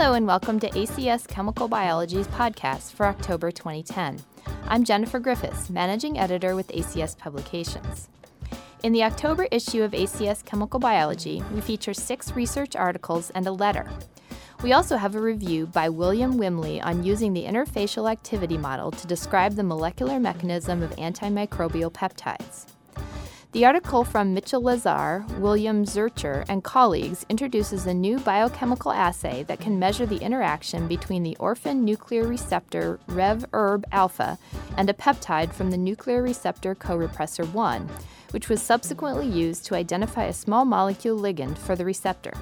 Hello, and welcome to ACS Chemical Biology's podcast for October 2010. I'm Jennifer Griffiths, Managing Editor with ACS Publications. In the October issue of ACS Chemical Biology, we feature six research articles and a letter. We also have a review by William Wimley on using the interfacial activity model to describe the molecular mechanism of antimicrobial peptides. The article from Mitchell Lazar, William Zurcher, and colleagues introduces a new biochemical assay that can measure the interaction between the orphan nuclear receptor REV-ERB alpha and a peptide from the nuclear receptor co-repressor 1, which was subsequently used to identify a small molecule ligand for the receptor.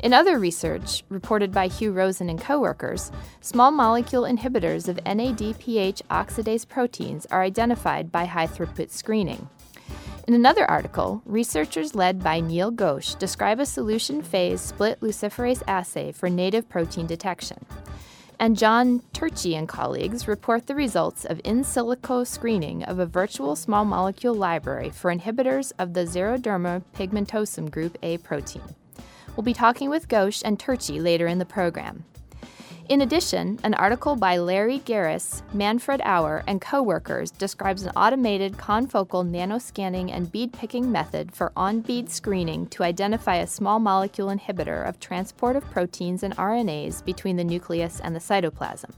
In other research, reported by Hugh Rosen and coworkers, small molecule inhibitors of NADPH oxidase proteins are identified by high throughput screening. In another article, researchers led by Neil Ghosh describe a solution phase split luciferase assay for native protein detection. And John Turchi and colleagues report the results of in silico screening of a virtual small molecule library for inhibitors of the xeroderma pigmentosum group A protein. We'll be talking with Ghosh and Turchi later in the program. In addition, an article by Larry Garris, Manfred Auer, and co-workers describes an automated confocal nanoscanning and bead picking method for on-bead screening to identify a small molecule inhibitor of transport of proteins and RNAs between the nucleus and the cytoplasm.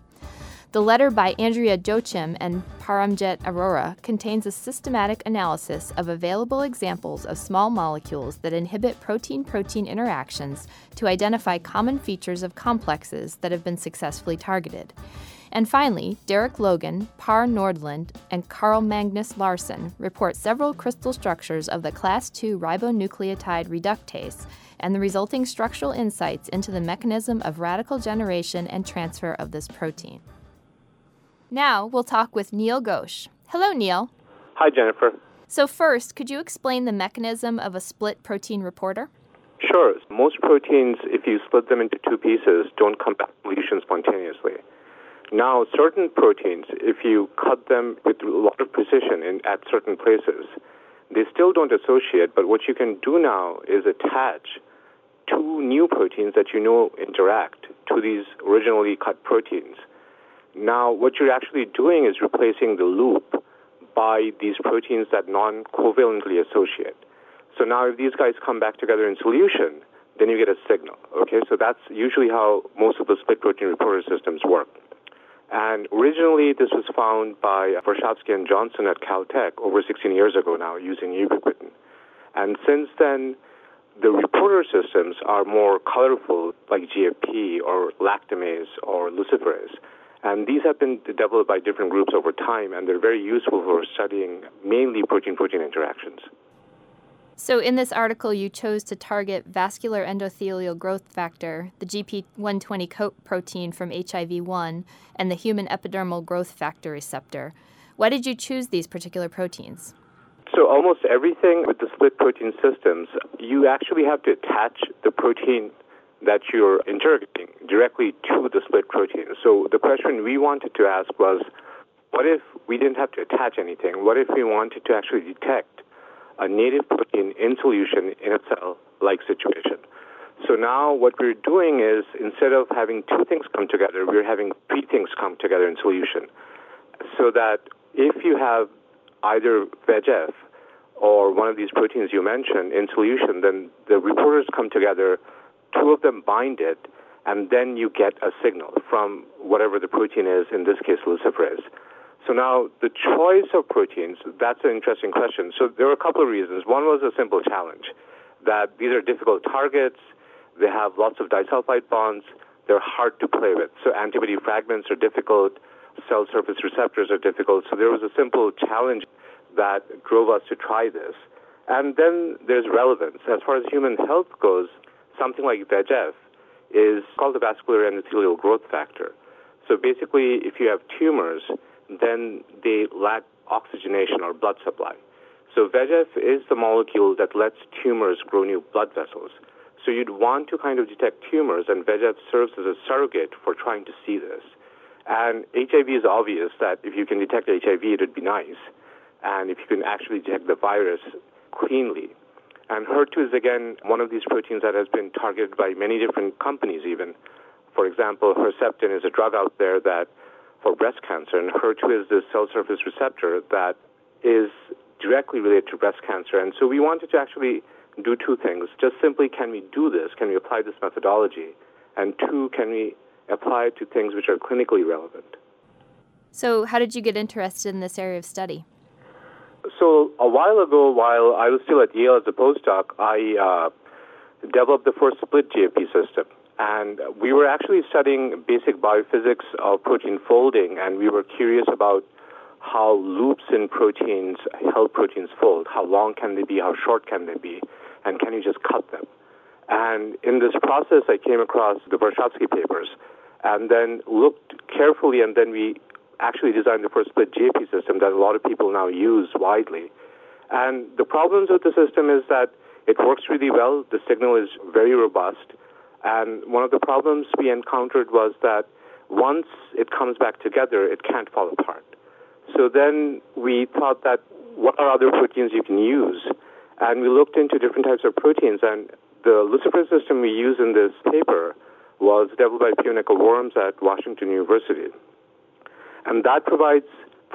The letter by Andrea Jochim and Paramjit Arora contains a systematic analysis of available examples of small molecules that inhibit protein protein interactions to identify common features of complexes that have been successfully targeted. And finally, Derek Logan, Par Nordland, and Carl Magnus Larsson report several crystal structures of the class II ribonucleotide reductase and the resulting structural insights into the mechanism of radical generation and transfer of this protein. Now we'll talk with Neil Ghosh. Hello, Neil. Hi, Jennifer. So, first, could you explain the mechanism of a split protein reporter? Sure. Most proteins, if you split them into two pieces, don't come back to deletion spontaneously. Now, certain proteins, if you cut them with a lot of precision in, at certain places, they still don't associate, but what you can do now is attach two new proteins that you know interact to these originally cut proteins. Now, what you're actually doing is replacing the loop by these proteins that non covalently associate. So now, if these guys come back together in solution, then you get a signal. Okay, so that's usually how most of the split protein reporter systems work. And originally, this was found by Varshavsky and Johnson at Caltech over 16 years ago now using ubiquitin. And since then, the reporter systems are more colorful, like GFP or lactamase or luciferase. And these have been developed by different groups over time, and they're very useful for studying mainly protein protein interactions. So, in this article, you chose to target vascular endothelial growth factor, the GP120 coat protein from HIV 1, and the human epidermal growth factor receptor. Why did you choose these particular proteins? So, almost everything with the split protein systems, you actually have to attach the protein that you're interrogating directly to the split protein. So the question we wanted to ask was, what if we didn't have to attach anything? What if we wanted to actually detect a native protein in solution in a cell-like situation? So now what we're doing is instead of having two things come together, we're having three things come together in solution. So that if you have either VEGF or one of these proteins you mentioned in solution, then the reporters come together two of them bind it, and then you get a signal from whatever the protein is, in this case, luciferase. So now the choice of proteins, that's an interesting question. So there were a couple of reasons. One was a simple challenge, that these are difficult targets, they have lots of disulfide bonds, they're hard to play with. So antibody fragments are difficult, cell surface receptors are difficult. So there was a simple challenge that drove us to try this. And then there's relevance. As far as human health goes, something like VEGF is called the vascular endothelial growth factor. So basically, if you have tumors, then they lack oxygenation or blood supply. So VEGF is the molecule that lets tumors grow new blood vessels. So you'd want to kind of detect tumors, and VEGF serves as a surrogate for trying to see this. And HIV is obvious that if you can detect HIV, it'd be nice. And if you can actually detect the virus cleanly, and HER2 is again one of these proteins that has been targeted by many different companies, even For example, Herceptin is a drug out there that for breast cancer, and HER2 is the cell surface receptor that is directly related to breast cancer. And so we wanted to actually do two things. Just simply, can we do this? Can we apply this methodology? And two, can we apply it to things which are clinically relevant? So, how did you get interested in this area of study? So, a while ago, while I was still at Yale as a postdoc, I uh, developed the first split GAP system. And we were actually studying basic biophysics of protein folding, and we were curious about how loops in proteins help proteins fold. How long can they be? How short can they be? And can you just cut them? And in this process, I came across the Warshawski papers and then looked carefully, and then we actually designed the first split GAP system that a lot of people now use widely. And the problems with the system is that it works really well, the signal is very robust, and one of the problems we encountered was that once it comes back together, it can't fall apart. So then we thought that what are other proteins you can use? And we looked into different types of proteins, and the luciferase system we use in this paper was developed by Pio Nickel Worms at Washington University. And that provides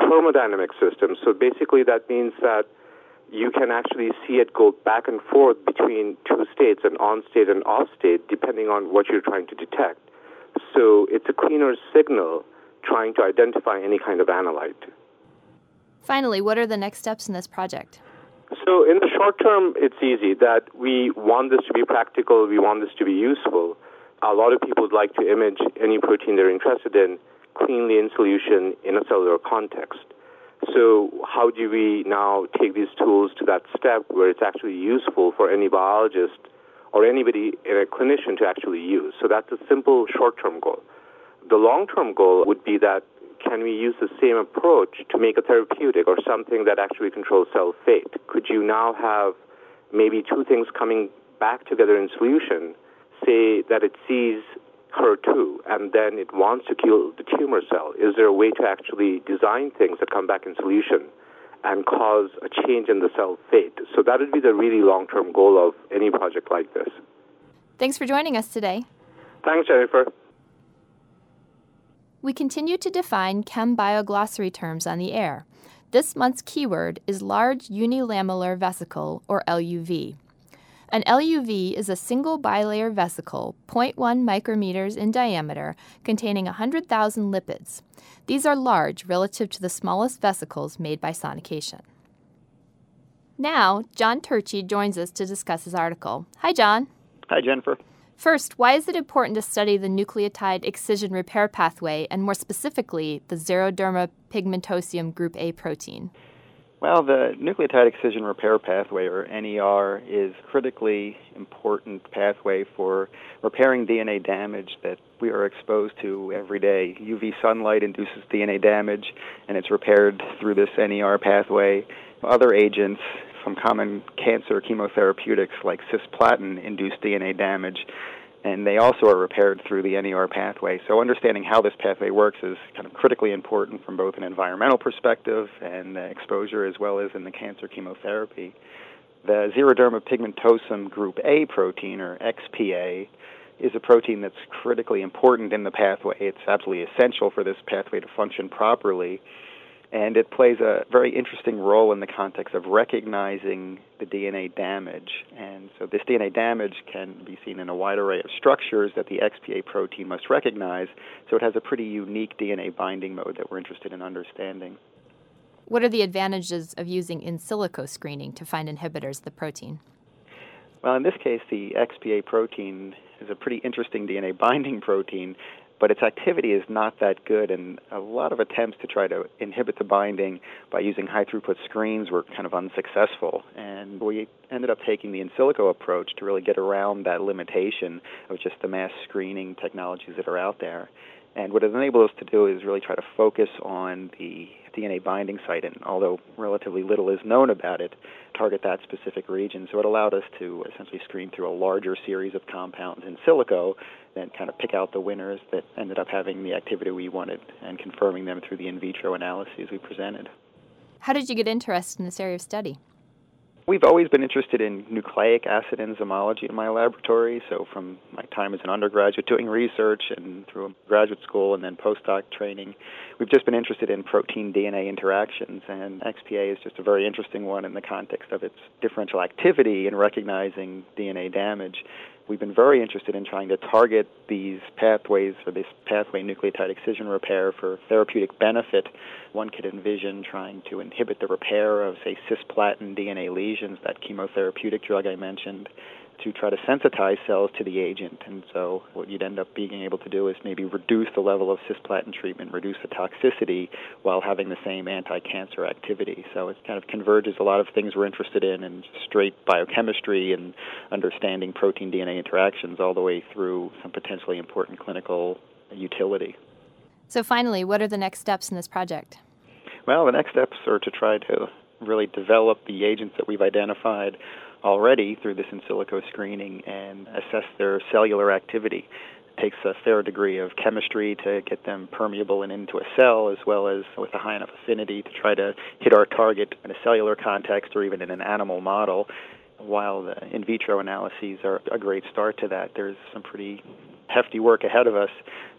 thermodynamic systems. So basically, that means that you can actually see it go back and forth between two states, an on state and off state, depending on what you're trying to detect. So it's a cleaner signal trying to identify any kind of analyte. Finally, what are the next steps in this project? So, in the short term, it's easy that we want this to be practical, we want this to be useful. A lot of people would like to image any protein they're interested in cleanly in solution in a cellular context. So, how do we now take these tools to that step where it's actually useful for any biologist or anybody in a clinician to actually use? So, that's a simple short term goal. The long term goal would be that can we use the same approach to make a therapeutic or something that actually controls cell fate? Could you now have maybe two things coming back together in solution? Say that it sees HER2 and then it wants to kill the tumor cell. Is there a way to actually design things that come back in solution and cause a change in the cell fate? So that would be the really long term goal of any project like this. Thanks for joining us today. Thanks, Jennifer. We continue to define chem bioglossary terms on the air. This month's keyword is large unilamellar vesicle, or LUV. An LUV is a single bilayer vesicle, 0.1 micrometers in diameter, containing 100,000 lipids. These are large relative to the smallest vesicles made by sonication. Now, John Turchi joins us to discuss his article. Hi, John. Hi, Jennifer. First, why is it important to study the nucleotide excision repair pathway and more specifically the xeroderma pigmentosum group A protein? Well, the nucleotide excision repair pathway, or NER, is critically important pathway for repairing DNA damage that we are exposed to every day. UV sunlight induces DNA damage, and it's repaired through this NER pathway. Other agents from common cancer chemotherapeutics like cisplatin induce DNA damage, and they also are repaired through the NER pathway. So, understanding how this pathway works is kind of critically important from both an environmental perspective and exposure as well as in the cancer chemotherapy. The xeroderma pigmentosum group A protein, or XPA, is a protein that's critically important in the pathway. It's absolutely essential for this pathway to function properly and it plays a very interesting role in the context of recognizing the DNA damage. And so this DNA damage can be seen in a wide array of structures that the XPA protein must recognize. So it has a pretty unique DNA binding mode that we're interested in understanding. What are the advantages of using in silico screening to find inhibitors of the protein? Well, in this case, the XPA protein is a pretty interesting DNA binding protein but its activity is not that good, and a lot of attempts to try to inhibit the binding by using high throughput screens were kind of unsuccessful. And we ended up taking the in silico approach to really get around that limitation of just the mass screening technologies that are out there. And what it enabled us to do is really try to focus on the DNA binding site, and although relatively little is known about it, target that specific region. So it allowed us to essentially screen through a larger series of compounds in silico, then kind of pick out the winners that ended up having the activity we wanted and confirming them through the in vitro analyses we presented. How did you get interested in this area of study? We've always been interested in nucleic acid enzymology in my laboratory. So, from my time as an undergraduate doing research and through graduate school and then postdoc training, we've just been interested in protein DNA interactions. And XPA is just a very interesting one in the context of its differential activity in recognizing DNA damage we've been very interested in trying to target these pathways or this pathway nucleotide excision repair for therapeutic benefit. One could envision trying to inhibit the repair of, say, cisplatin DNA lesions, that chemotherapeutic drug I mentioned, to try to sensitize cells to the agent. And so, what you'd end up being able to do is maybe reduce the level of cisplatin treatment, reduce the toxicity, while having the same anti cancer activity. So, it kind of converges a lot of things we're interested in, and straight biochemistry and understanding protein DNA interactions, all the way through some potentially important clinical utility. So, finally, what are the next steps in this project? Well, the next steps are to try to really develop the agents that we've identified already through this in silico screening and assess their cellular activity. It takes a fair degree of chemistry to get them permeable and into a cell, as well as with a high enough affinity to try to hit our target in a cellular context or even in an animal model. While the in vitro analyses are a great start to that, there's some pretty hefty work ahead of us.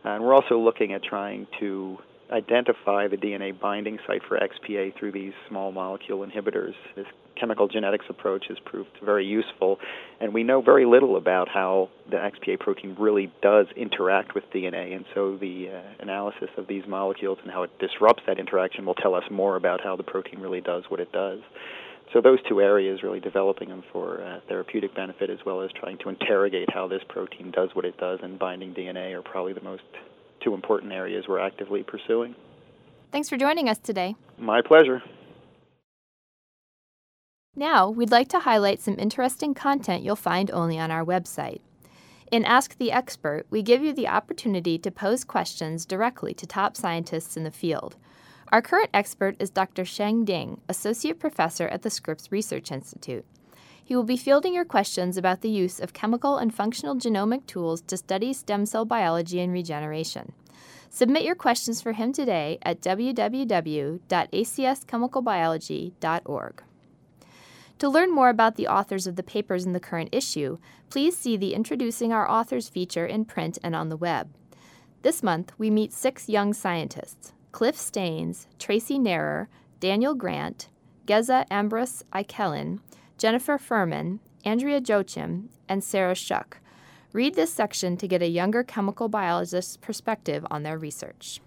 And we're also looking at trying to identify the DNA binding site for XPA through these small molecule inhibitors. This chemical genetics approach has proved very useful, and we know very little about how the XPA protein really does interact with DNA, and so the uh, analysis of these molecules and how it disrupts that interaction will tell us more about how the protein really does what it does. So those two areas, really developing them for uh, therapeutic benefit as well as trying to interrogate how this protein does what it does and binding DNA, are probably the most two important areas we're actively pursuing. Thanks for joining us today. My pleasure. Now, we'd like to highlight some interesting content you'll find only on our website. In Ask the Expert, we give you the opportunity to pose questions directly to top scientists in the field. Our current expert is Dr. Sheng Ding, Associate Professor at the Scripps Research Institute. He will be fielding your questions about the use of chemical and functional genomic tools to study stem cell biology and regeneration. Submit your questions for him today at www.acschemicalbiology.org. To learn more about the authors of the papers in the current issue, please see the Introducing Our Authors feature in print and on the web. This month, we meet six young scientists Cliff Staines, Tracy Narer, Daniel Grant, Geza Ambrose Ikelen, Jennifer Furman, Andrea Joachim, and Sarah Shuck. Read this section to get a younger chemical biologist's perspective on their research.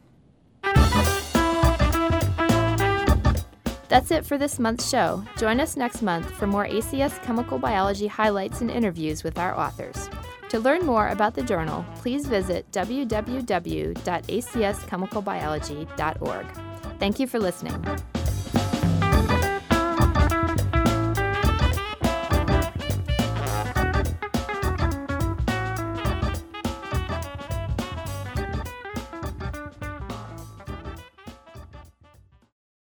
That's it for this month's show. Join us next month for more ACS chemical biology highlights and interviews with our authors. To learn more about the journal, please visit www.acschemicalbiology.org. Thank you for listening.